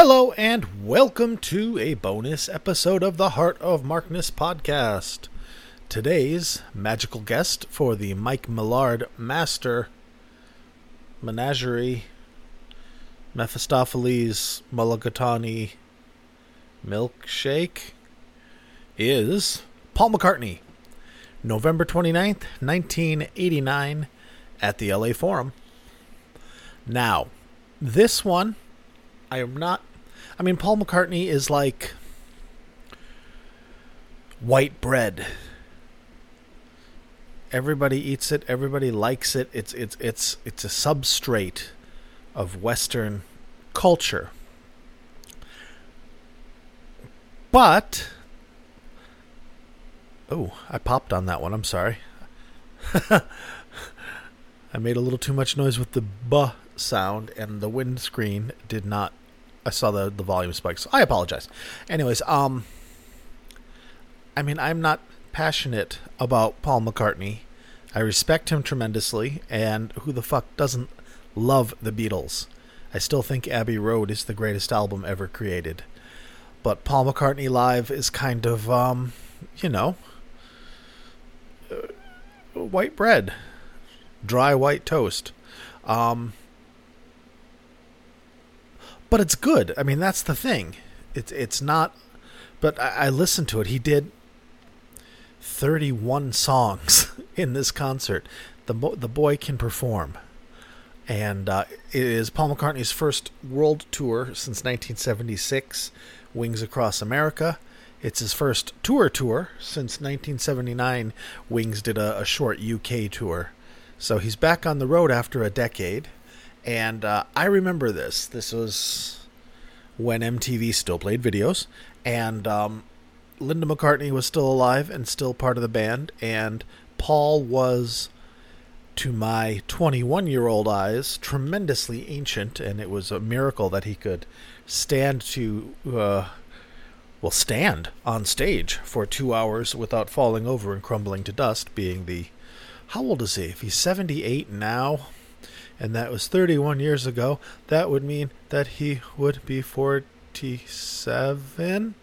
Hello and welcome to a bonus episode of the Heart of Markness podcast. Today's magical guest for the Mike Millard Master Menagerie Mephistopheles Mulligatawny Milkshake is Paul McCartney. November 29th, 1989 at the LA Forum. Now, this one I am not. I mean, Paul McCartney is like white bread. Everybody eats it. Everybody likes it. It's it's it's it's a substrate of Western culture. But oh, I popped on that one. I'm sorry. I made a little too much noise with the buh sound, and the windscreen did not. I saw the the volume spikes. I apologize. Anyways, um, I mean, I'm not passionate about Paul McCartney. I respect him tremendously, and who the fuck doesn't love the Beatles? I still think Abbey Road is the greatest album ever created. But Paul McCartney live is kind of, um, you know, uh, white bread, dry white toast. Um, but it's good. I mean, that's the thing. It's it's not. But I, I listened to it. He did thirty-one songs in this concert. The bo- the boy can perform, and uh, it is Paul McCartney's first world tour since 1976. Wings Across America. It's his first tour tour since 1979. Wings did a, a short UK tour, so he's back on the road after a decade and uh, I remember this. This was when MTV still played videos, and um, Linda McCartney was still alive and still part of the band, and Paul was, to my 21 year old eyes, tremendously ancient, and it was a miracle that he could stand to. Uh, well, stand on stage for two hours without falling over and crumbling to dust, being the. How old is he? If he's 78 now, and that was 31 years ago, that would mean that he would be 47?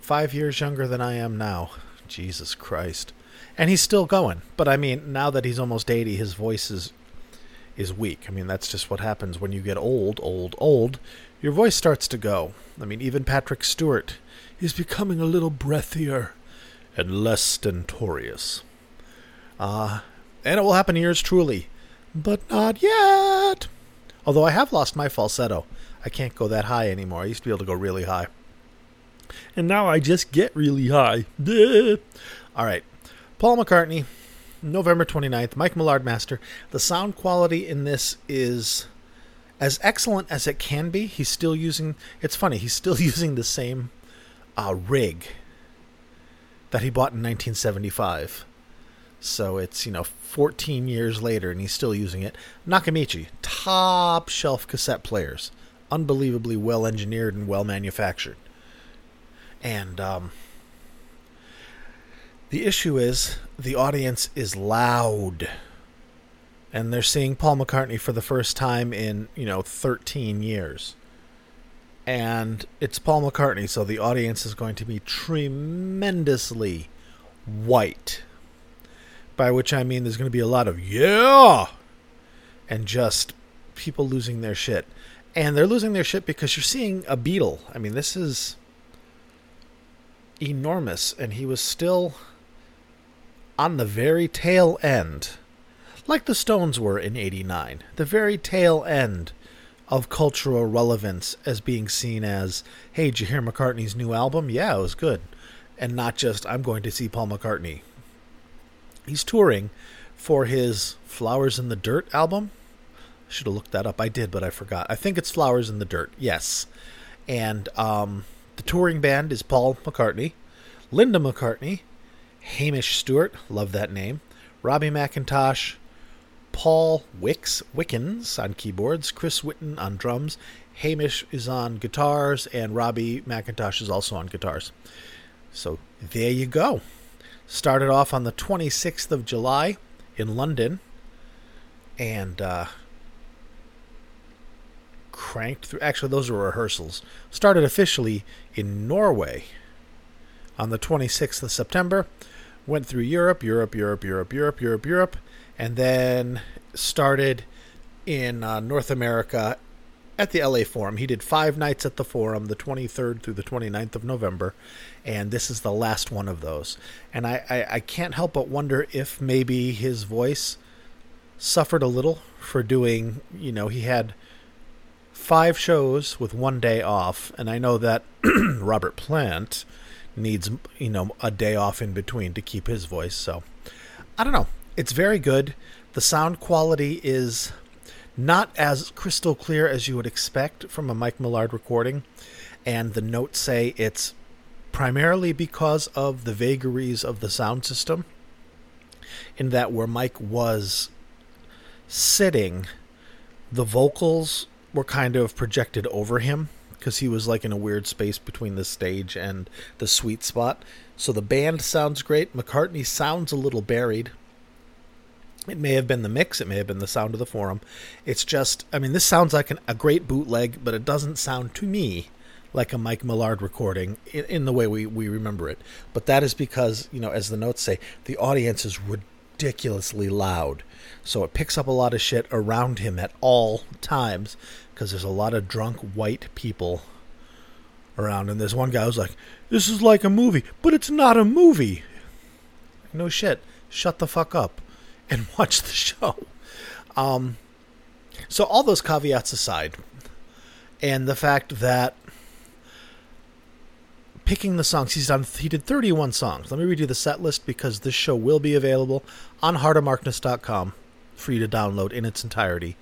Five years younger than I am now. Jesus Christ. And he's still going. But I mean, now that he's almost 80, his voice is, is weak. I mean, that's just what happens when you get old, old, old. Your voice starts to go. I mean, even Patrick Stewart is becoming a little breathier and less stentorious. Ah, uh, and it will happen to yours truly but not yet. Although I have lost my falsetto. I can't go that high anymore. I used to be able to go really high. And now I just get really high. All right. Paul McCartney, November 29th, Mike Millard Master. The sound quality in this is as excellent as it can be. He's still using, it's funny, he's still using the same uh, rig that he bought in 1975. So it's, you know, 14 years later and he's still using it. Nakamichi, top shelf cassette players. Unbelievably well engineered and well manufactured. And um, the issue is the audience is loud. And they're seeing Paul McCartney for the first time in, you know, 13 years. And it's Paul McCartney, so the audience is going to be tremendously white by which I mean there's going to be a lot of yeah and just people losing their shit. And they're losing their shit because you're seeing a Beatle. I mean, this is enormous and he was still on the very tail end like the Stones were in 89, the very tail end of cultural relevance as being seen as, hey, did you hear McCartney's new album? Yeah, it was good. And not just, I'm going to see Paul McCartney he's touring for his Flowers in the Dirt album. Should have looked that up. I did, but I forgot. I think it's Flowers in the Dirt. Yes. And um, the touring band is Paul McCartney, Linda McCartney, Hamish Stewart, love that name, Robbie McIntosh, Paul Wix Wickens on keyboards, Chris Whitten on drums, Hamish is on guitars, and Robbie McIntosh is also on guitars. So there you go. Started off on the 26th of July in London. And uh, cranked through. Actually, those were rehearsals. Started officially in Norway on the 26th of September. Went through Europe, Europe, Europe, Europe, Europe, Europe, Europe, and then started in uh, North America at the LA Forum. He did five nights at the Forum, the 23rd through the 29th of November, and this is the last one of those. And I, I, I can't help but wonder if maybe his voice suffered a little for doing, you know, he had five shows with one day off, and I know that Robert Plant needs, you know, a day off in between to keep his voice. So I don't know. It's very good. The sound quality is not as crystal clear as you would expect from a Mike Millard recording, and the notes say it's primarily because of the vagaries of the sound system. In that, where Mike was sitting, the vocals were kind of projected over him because he was like in a weird space between the stage and the sweet spot. So the band sounds great. McCartney sounds a little buried. It may have been the mix, it may have been the sound of the forum. It's just, I mean, this sounds like an, a great bootleg, but it doesn't sound to me like a Mike Millard recording in, in, the way we, we remember it. But that is because, you know, as the notes say, the audience is ridiculously loud. So it picks up a lot of shit around him at all times because there's a lot of drunk white people around. And there's one guy who's like, This is like a movie, but it's not a movie. No shit. Shut the fuck up and watch the show. Um, so, all those caveats aside, and the fact that picking the songs he's done, he did 31 songs. Let me read you the set list because this show will be available on heartofmarkness.com for you to download in its entirety.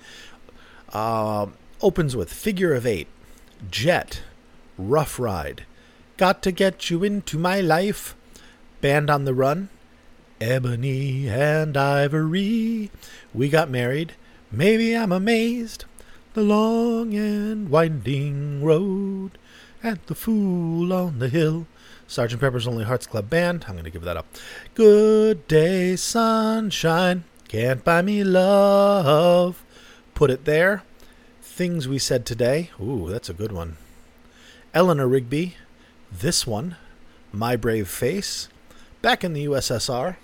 Uh, opens with Figure of Eight, Jet, Rough Ride, Got to Get You Into My Life, Band on the Run, Ebony and Ivory, We Got Married, Maybe I'm Amazed, The Long and Winding Road, and The Fool on the Hill, Sergeant Pepper's Lonely Hearts Club Band. I'm going to give that up. Good Day Sunshine, Can't Buy Me Love, Put It There, Things We Said Today. Ooh, that's a good one. Eleanor Rigby, this one, My Brave Face, back in the USSR.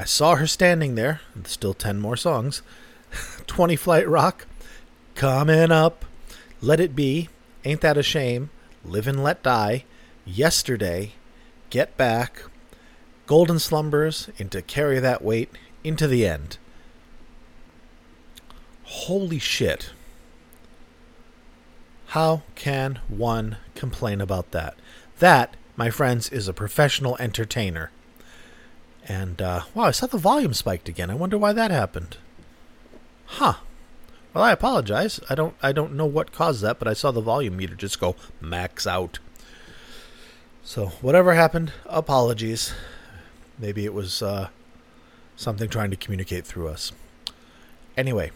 I saw her standing there, still 10 more songs. 20 Flight Rock, Coming Up, Let It Be, Ain't That a Shame, Live and Let Die, Yesterday, Get Back, Golden Slumbers, into Carry That Weight, into the end. Holy shit. How can one complain about that? That, my friends, is a professional entertainer. And, uh, wow, I saw the volume spiked again. I wonder why that happened. Huh. Well, I apologize. I don't I don't know what caused that, but I saw the volume meter just go max out. So, whatever happened, apologies. Maybe it was uh, something trying to communicate through us. Anyway,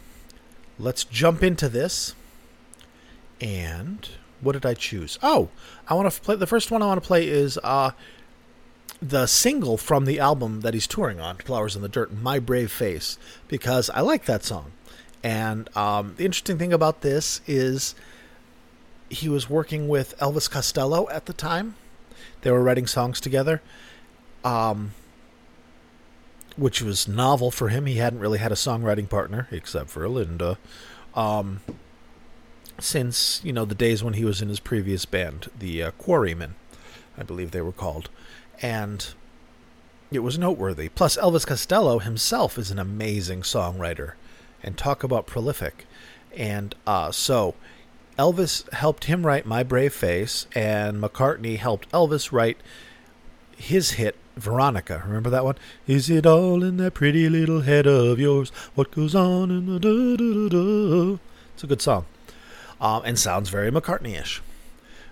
let's jump into this. And what did I choose? Oh, I want to play. The first one I want to play is uh, the single from the album that he's touring on, "Flowers in the Dirt," "My Brave Face," because I like that song. And um, the interesting thing about this is he was working with Elvis Costello at the time. They were writing songs together, um, which was novel for him. He hadn't really had a songwriting partner except for Linda. Um, since you know the days when he was in his previous band, the uh, Quarrymen, I believe they were called, and it was noteworthy. Plus, Elvis Costello himself is an amazing songwriter, and talk about prolific. And uh, so, Elvis helped him write "My Brave Face," and McCartney helped Elvis write his hit Veronica. Remember that one? Is it all in that pretty little head of yours? What goes on in the da da da da? It's a good song um, and sounds very McCartney ish.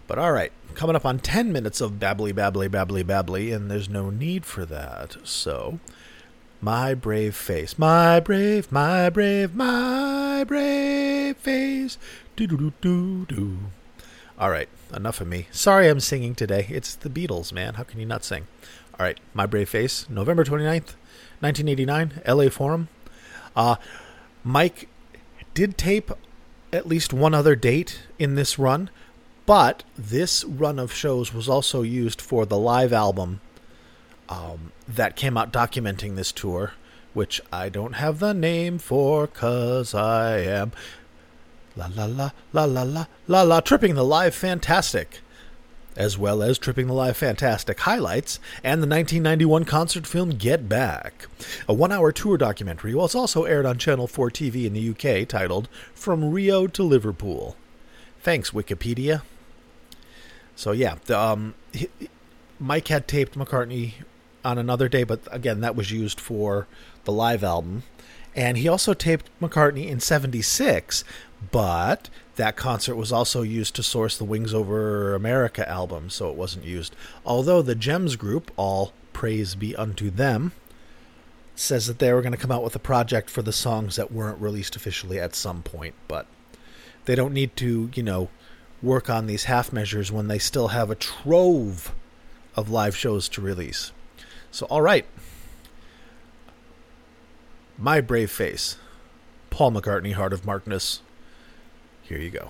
But all right, coming up on 10 minutes of babbly, babbly, babbly, babbly, and there's no need for that. So, my brave face, my brave, my brave, my brave face. Do do do do do. All right, enough of me. Sorry I'm singing today. It's the Beatles, man. How can you not sing? All right, My Brave Face, November 29th, 1989, LA Forum. Uh, Mike did tape at least one other date in this run, but this run of shows was also used for the live album um, that came out documenting this tour, which I don't have the name for because I am la la la la la la la la tripping the live fantastic as well as Tripping the Live Fantastic highlights and the 1991 concert film Get Back. A one hour tour documentary was also aired on Channel 4 TV in the UK titled From Rio to Liverpool. Thanks, Wikipedia. So, yeah, the, um, he, Mike had taped McCartney on another day, but again, that was used for the live album. And he also taped McCartney in 76, but that concert was also used to source the Wings Over America album, so it wasn't used. Although the JEMS group, all praise be unto them, says that they were going to come out with a project for the songs that weren't released officially at some point, but they don't need to, you know, work on these half measures when they still have a trove of live shows to release. So, all right. My Brave Face. Paul McCartney, Heart of Darkness. Here you go.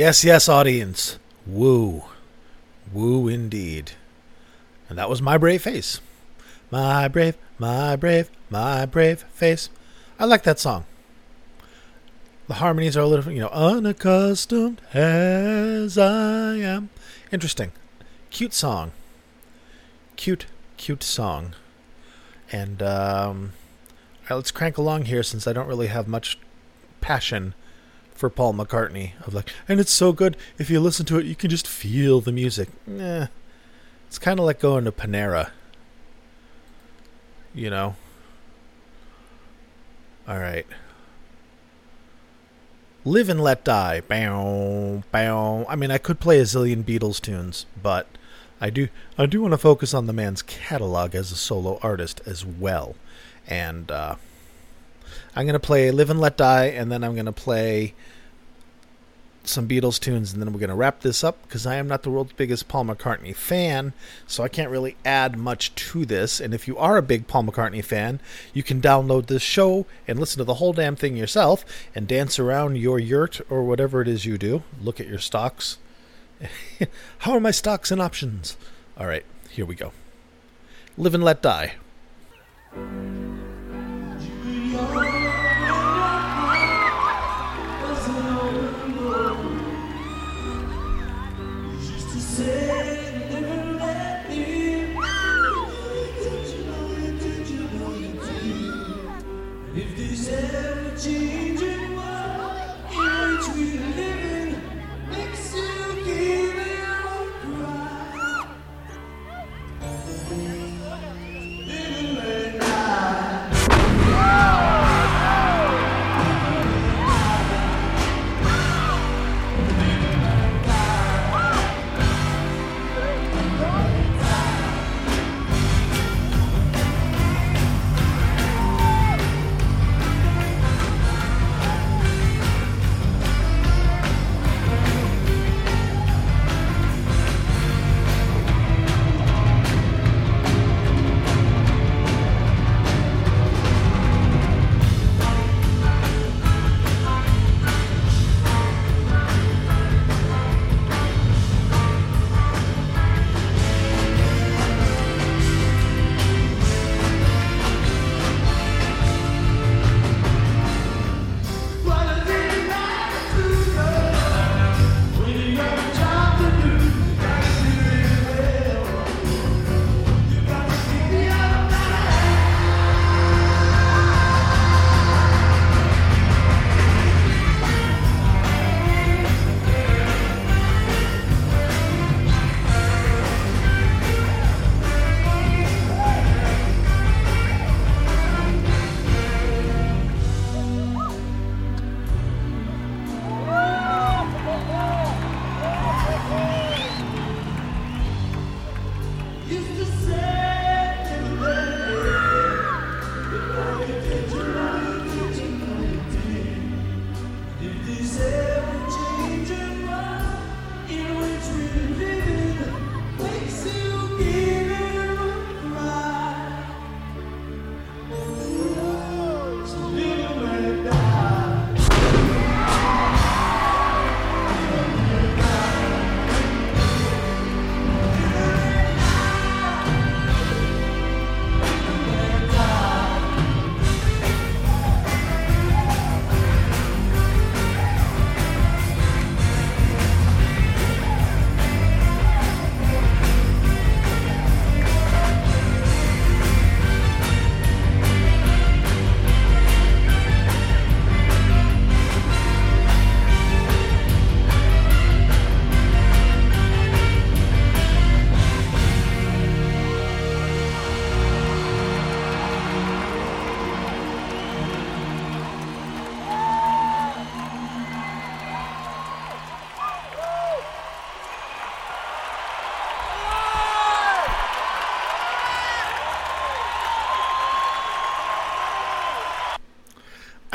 Yes, yes, audience. Woo. Woo indeed. And that was My Brave Face. My brave, my brave, my brave face. I like that song. The harmonies are a little, you know, unaccustomed as I am. Interesting. Cute song. Cute, cute song. And um, right, let's crank along here since I don't really have much passion for Paul McCartney. Of like, and it's so good. If you listen to it, you can just feel the music. Nah, it's kind of like going to Panera. You know. All right. Live and Let Die. Bow, bow. I mean, I could play a zillion Beatles tunes, but I do I do want to focus on the man's catalog as a solo artist as well. And uh, I'm going to play Live and Let Die, and then I'm going to play some Beatles tunes, and then we're going to wrap this up because I am not the world's biggest Paul McCartney fan, so I can't really add much to this. And if you are a big Paul McCartney fan, you can download this show and listen to the whole damn thing yourself and dance around your yurt or whatever it is you do. Look at your stocks. How are my stocks and options? All right, here we go. Live and let die.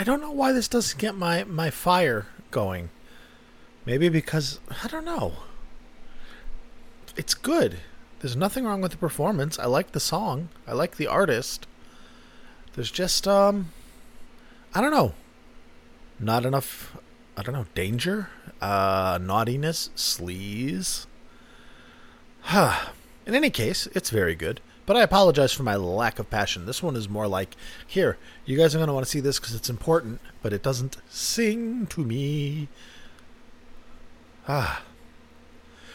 Don't know why this doesn't get my, my fire going. Maybe because, I don't know. It's good. There's nothing wrong with the performance. I like the song. I like the artist. There's just, um, I don't know. Not enough, I don't know, danger, uh, naughtiness, sleaze. Huh. In any case, it's very good. But I apologize for my lack of passion. This one is more like, here, you guys are going to want to see this because it's important, but it doesn't sing to me. Ah.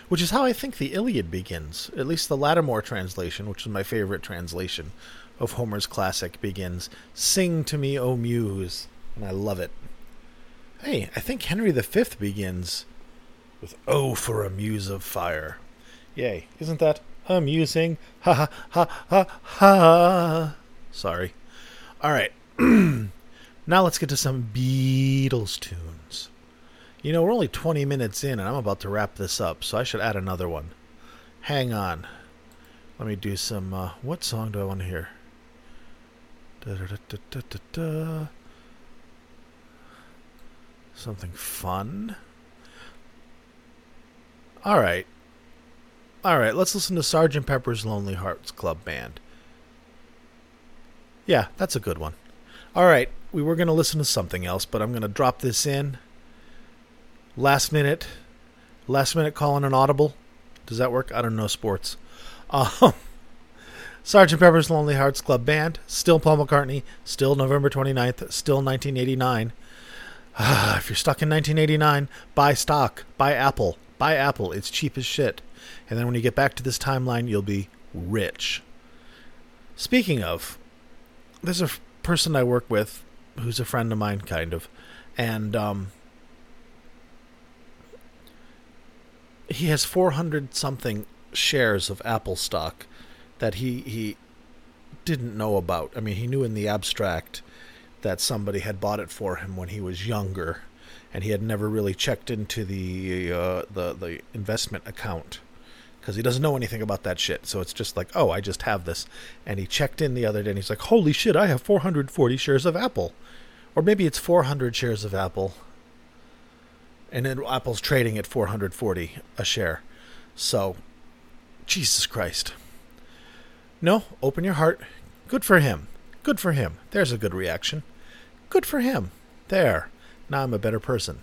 Which is how I think the Iliad begins, at least the Lattimore translation, which is my favorite translation of Homer's classic begins Sing to me, O Muse. And I love it. Hey, I think Henry V begins with Oh for a Muse of Fire. Yay. Isn't that amusing? Ha ha ha ha ha. Sorry. All right. now let's get to some Beatles tunes. You know, we're only 20 minutes in and I'm about to wrap this up, so I should add another one. Hang on. Let me do some. Uh, what song do I want to hear? Da, da, da, Something fun. All right. All right, let's listen to Sergeant Pepper's Lonely Hearts Club Band. Yeah, that's a good one. All right, we were going to listen to something else, but I'm going to drop this in. Last minute, last minute call calling an audible. Does that work? I don't know sports. Um, Sergeant Pepper's Lonely Hearts Club Band, still Paul McCartney, still November 29th, still 1989. Ah, if you're stuck in 1989, buy stock, buy Apple, buy Apple. It's cheap as shit. And then when you get back to this timeline, you'll be rich. Speaking of, there's a f- person I work with who's a friend of mine, kind of, and um, he has 400 something shares of Apple stock that he he didn't know about. I mean, he knew in the abstract that somebody had bought it for him when he was younger, and he had never really checked into the uh, the the investment account because he doesn't know anything about that shit. So it's just like, oh, I just have this. And he checked in the other day, and he's like, holy shit, I have 440 shares of Apple, or maybe it's 400 shares of Apple, and then Apple's trading at 440 a share. So, Jesus Christ. No, open your heart. Good for him. Good for him. There's a good reaction. Good for him. There. Now I'm a better person.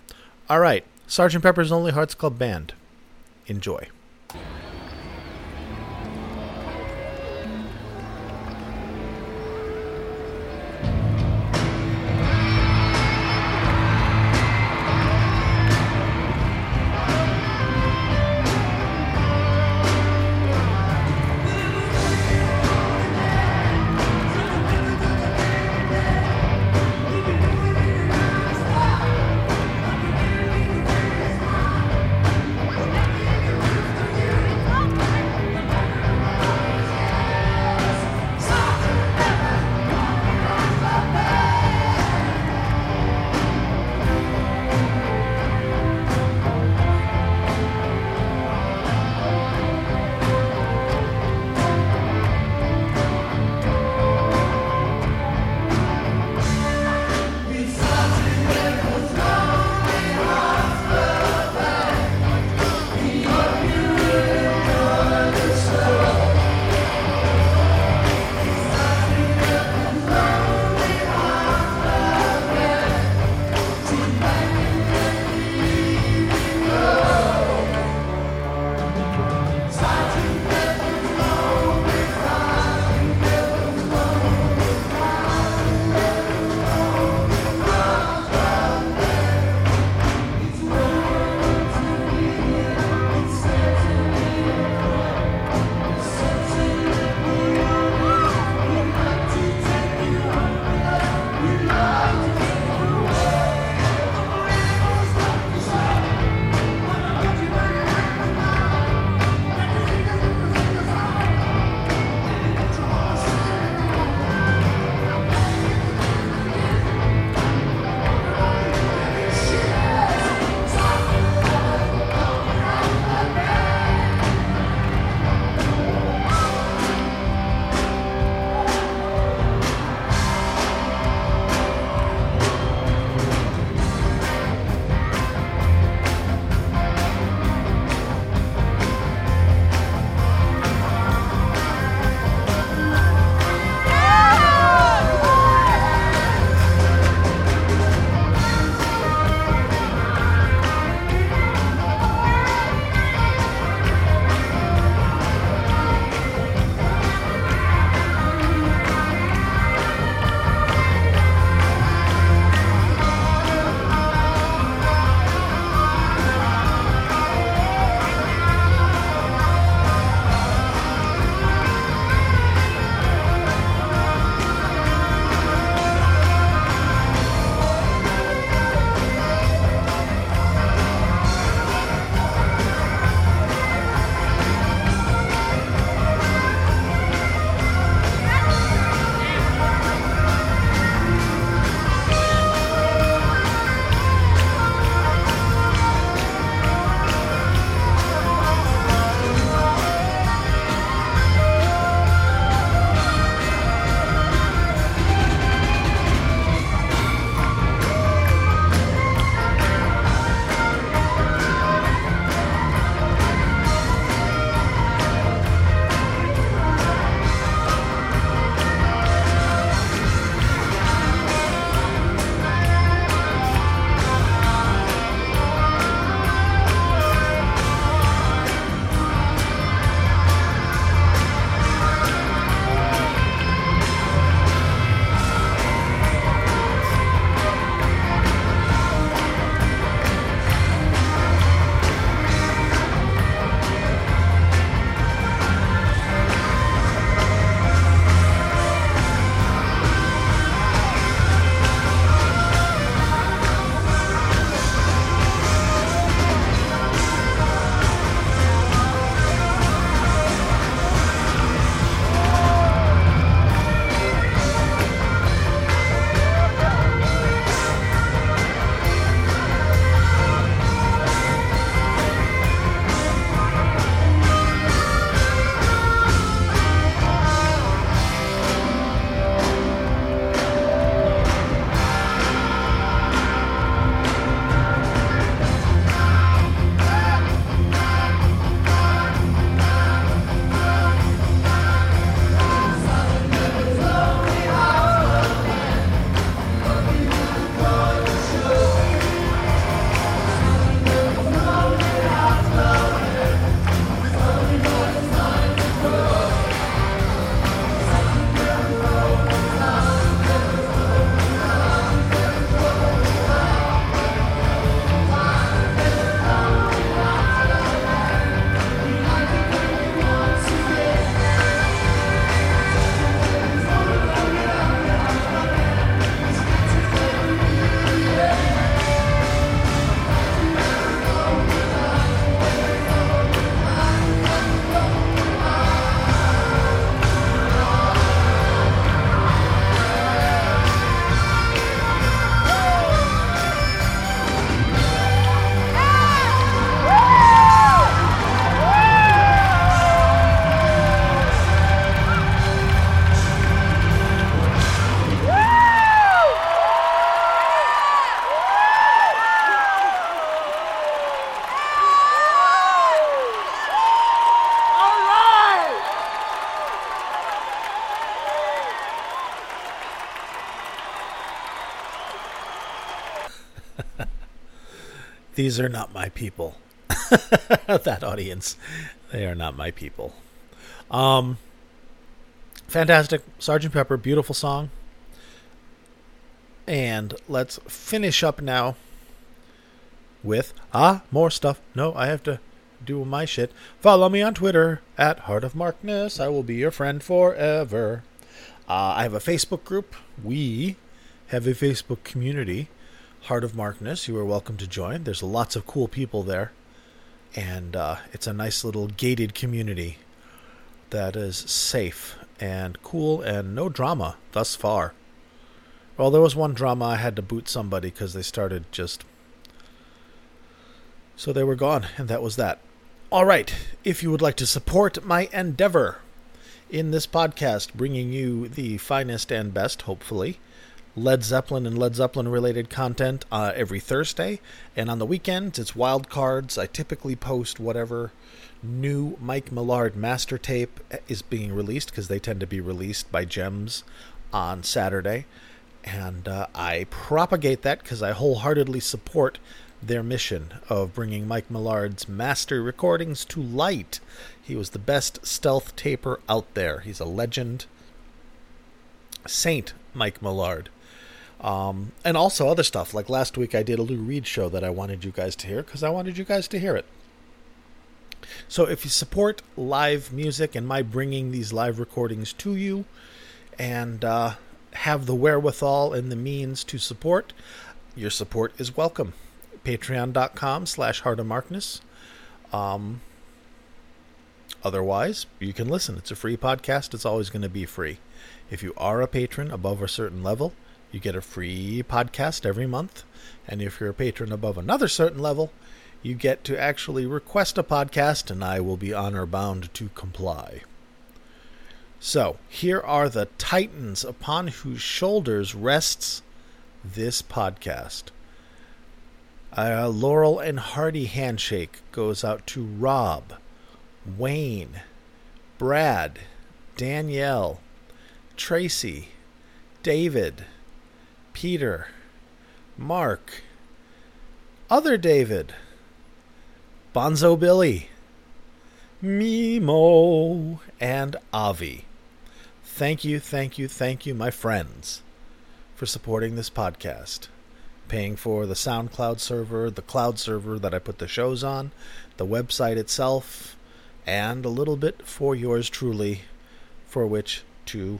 All right. Sergeant Pepper's Lonely Hearts Club Band. Enjoy. These are not my people. that audience, they are not my people. Um, fantastic, Sergeant Pepper, beautiful song. And let's finish up now with ah more stuff. No, I have to do my shit. Follow me on Twitter at Heart of Markness. I will be your friend forever. Uh, I have a Facebook group. We have a Facebook community, Heart of Markness. You are welcome to join. There's lots of cool people there, and uh, it's a nice little gated community that is safe and cool and no drama thus far. Well, there was one drama I had to boot somebody because they started just. So they were gone, and that was that. All right. If you would like to support my endeavor in this podcast, bringing you the finest and best, hopefully, Led Zeppelin and Led Zeppelin related content uh, every Thursday. And on the weekends, it's wild cards. I typically post whatever new Mike Millard master tape is being released because they tend to be released by JEMS on Saturday and uh, I propagate that because I wholeheartedly support their mission of bringing Mike Millard's master recordings to light. He was the best stealth taper out there. He's a legend. Saint Mike Millard. Um, and also other stuff. Like last week, I did a Lou Reed show that I wanted you guys to hear because I wanted you guys to hear it. So if you support live music and my bringing these live recordings to you, and uh, have the wherewithal and the means to support, your support is welcome. Patreon.com slash Heart of Markness. Um, otherwise, you can listen. It's a free podcast. It's always going to be free. If you are a patron above a certain level, you get a free podcast every month. And if you're a patron above another certain level, you get to actually request a podcast, and I will be honor bound to comply. So, here are the titans upon whose shoulders rests this podcast. A Laurel and Hardy handshake goes out to Rob, Wayne, Brad, Danielle, Tracy, David, Peter, Mark, other David, Bonzo Billy, Mimo, and Avi. Thank you, thank you, thank you, my friends, for supporting this podcast. Paying for the SoundCloud server, the cloud server that I put the shows on, the website itself, and a little bit for yours truly, for which to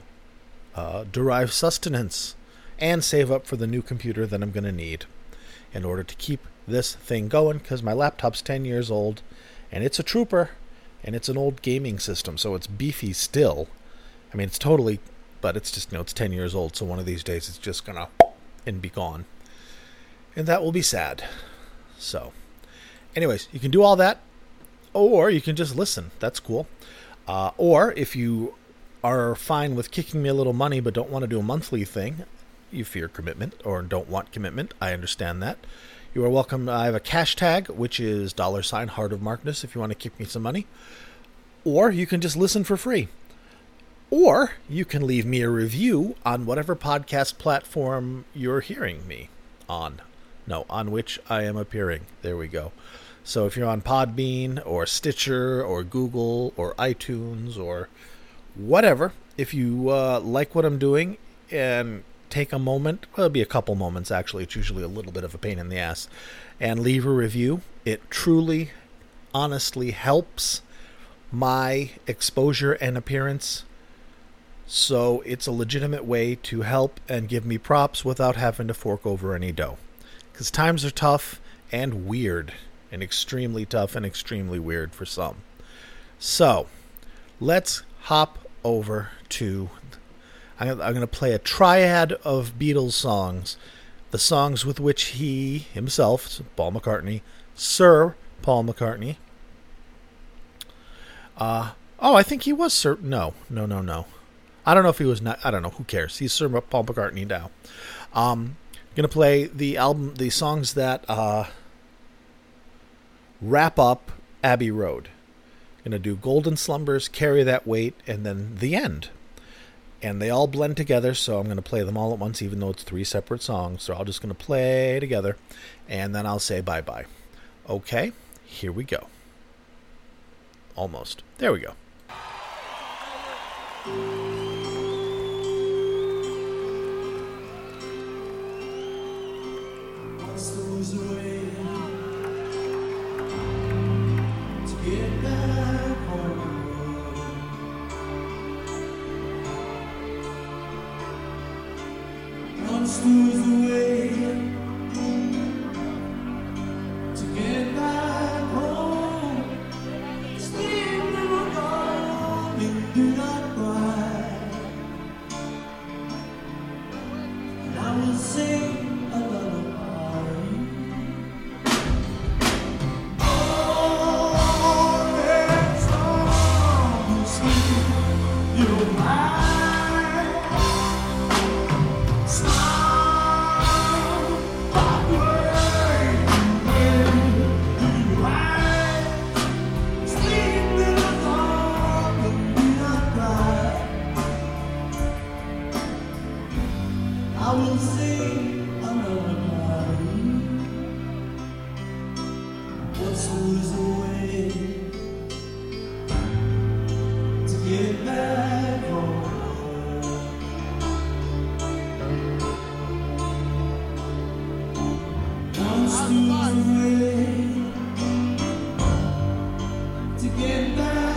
uh, derive sustenance and save up for the new computer that I'm going to need in order to keep this thing going because my laptop's 10 years old and it's a trooper and it's an old gaming system, so it's beefy still I mean, it's totally, but it's just, you know, it's 10 years old, so one of these days it's just gonna and be gone. And that will be sad. So, anyways, you can do all that, or you can just listen. That's cool. Uh, or if you are fine with kicking me a little money but don't want to do a monthly thing, you fear commitment or don't want commitment, I understand that. You are welcome. I have a cash tag, which is dollar sign heart of Markness if you want to kick me some money. Or you can just listen for free. Or you can leave me a review on whatever podcast platform you're hearing me on. No, on which I am appearing. There we go. So if you're on Podbean or Stitcher or Google or iTunes or whatever, if you uh, like what I'm doing and take a moment, well, it'll be a couple moments actually, it's usually a little bit of a pain in the ass, and leave a review, it truly, honestly helps my exposure and appearance so it's a legitimate way to help and give me props without having to fork over any dough. Because times are tough and weird, and extremely tough and extremely weird for some. So let's hop over to. I'm going to play a triad of Beatles songs. The songs with which he himself, Paul McCartney, Sir Paul McCartney. Uh, oh, I think he was Sir. No, no, no, no. I don't know if he was not. I don't know. Who cares? He's Sir Paul McCartney now. Um, gonna play the album, the songs that uh, wrap up Abbey Road. Gonna do Golden Slumbers, Carry That Weight, and then the end and they all blend together. So I'm going to play them all at once, even though it's three separate songs. They're all just going to play together, and then I'll say bye bye. Okay, here we go. Almost. There we go. Christus way. to get back.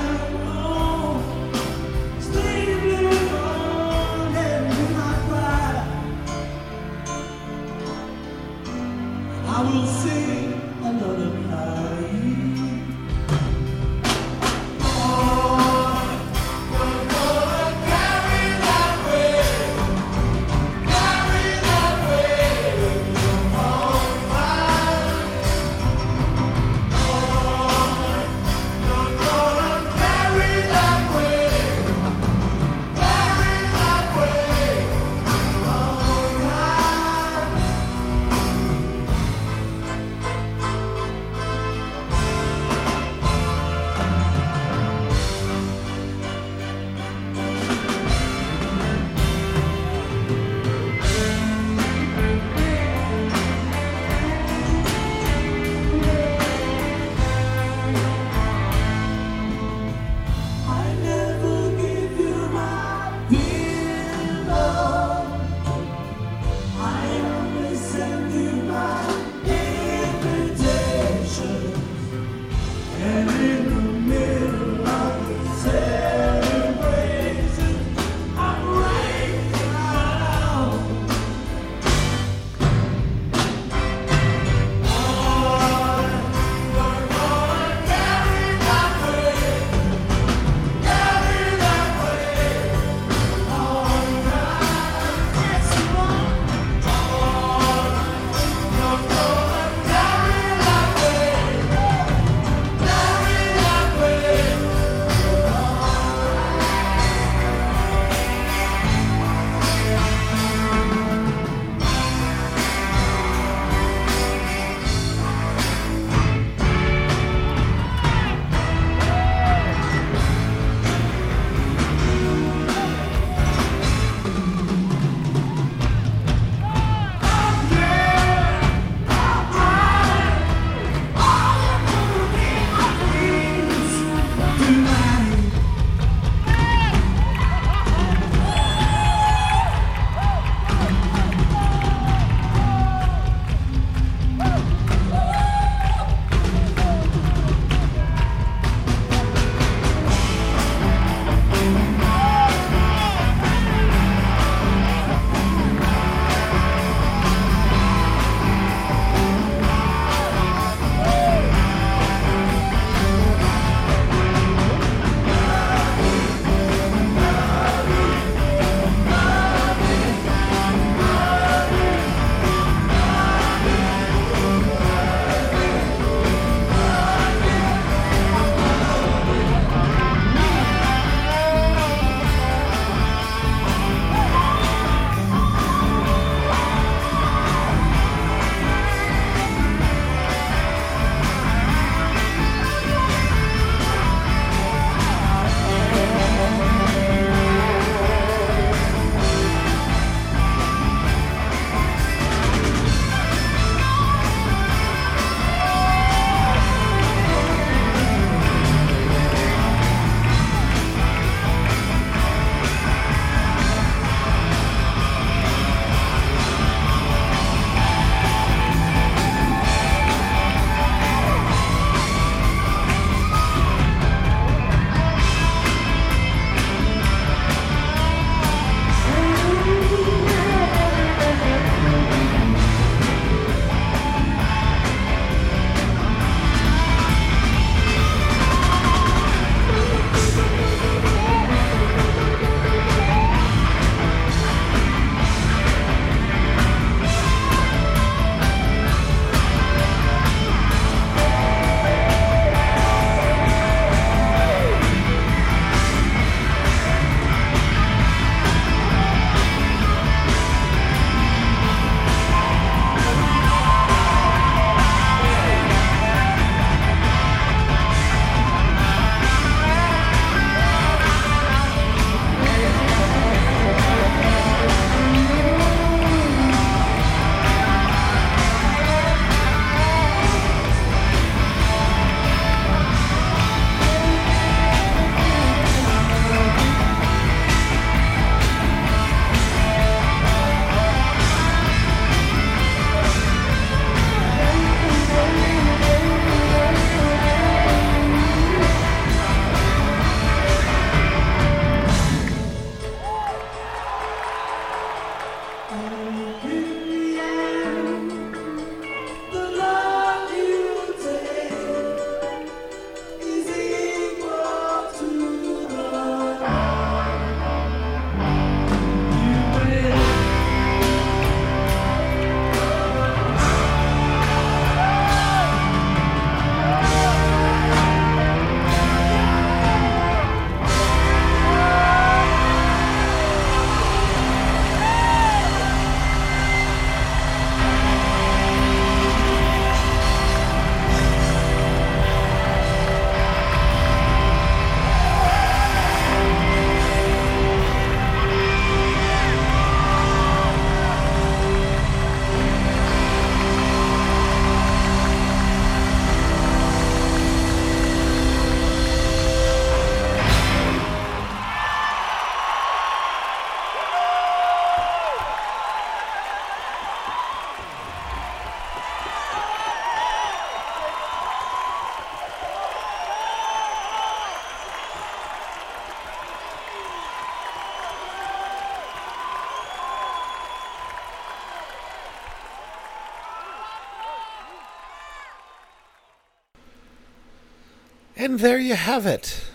And there you have it.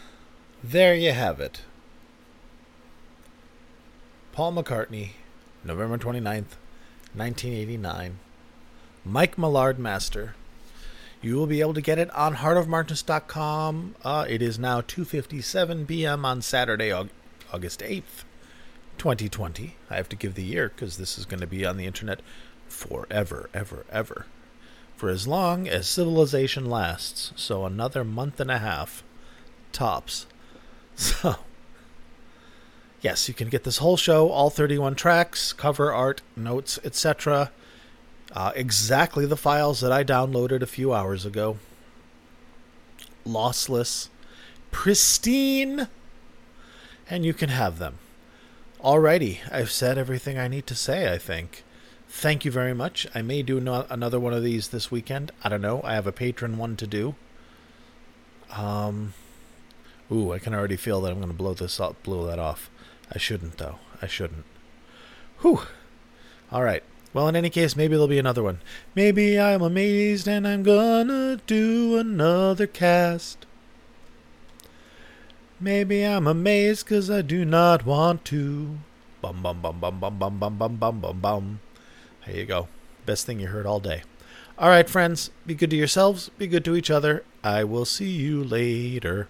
There you have it. Paul McCartney, November 29th, 1989. Mike Millard Master. You will be able to get it on heartofmarkness.com. Uh, it is now 2:57 p.m. on Saturday, August 8th, 2020. I have to give the year because this is going to be on the internet forever, ever, ever for as long as civilization lasts, so another month and a half, tops. So, yes, you can get this whole show, all 31 tracks, cover art, notes, etc. Uh, exactly the files that I downloaded a few hours ago. Lossless, pristine, and you can have them. Alrighty, I've said everything I need to say, I think thank you very much. I may do no- another one of these this weekend. I don't know. I have a patron one to do. Um, ooh, I can already feel that I'm going to blow this up, blow that off. I shouldn't though. I shouldn't. Whew. All right. Well, in any case, maybe there'll be another one. Maybe I'm amazed and I'm gonna do another cast. Maybe I'm amazed 'cause I do not want to. Bum bum bum bum bum bum bum bum bum bum. There you go. Best thing you heard all day. All right, friends, be good to yourselves, be good to each other. I will see you later.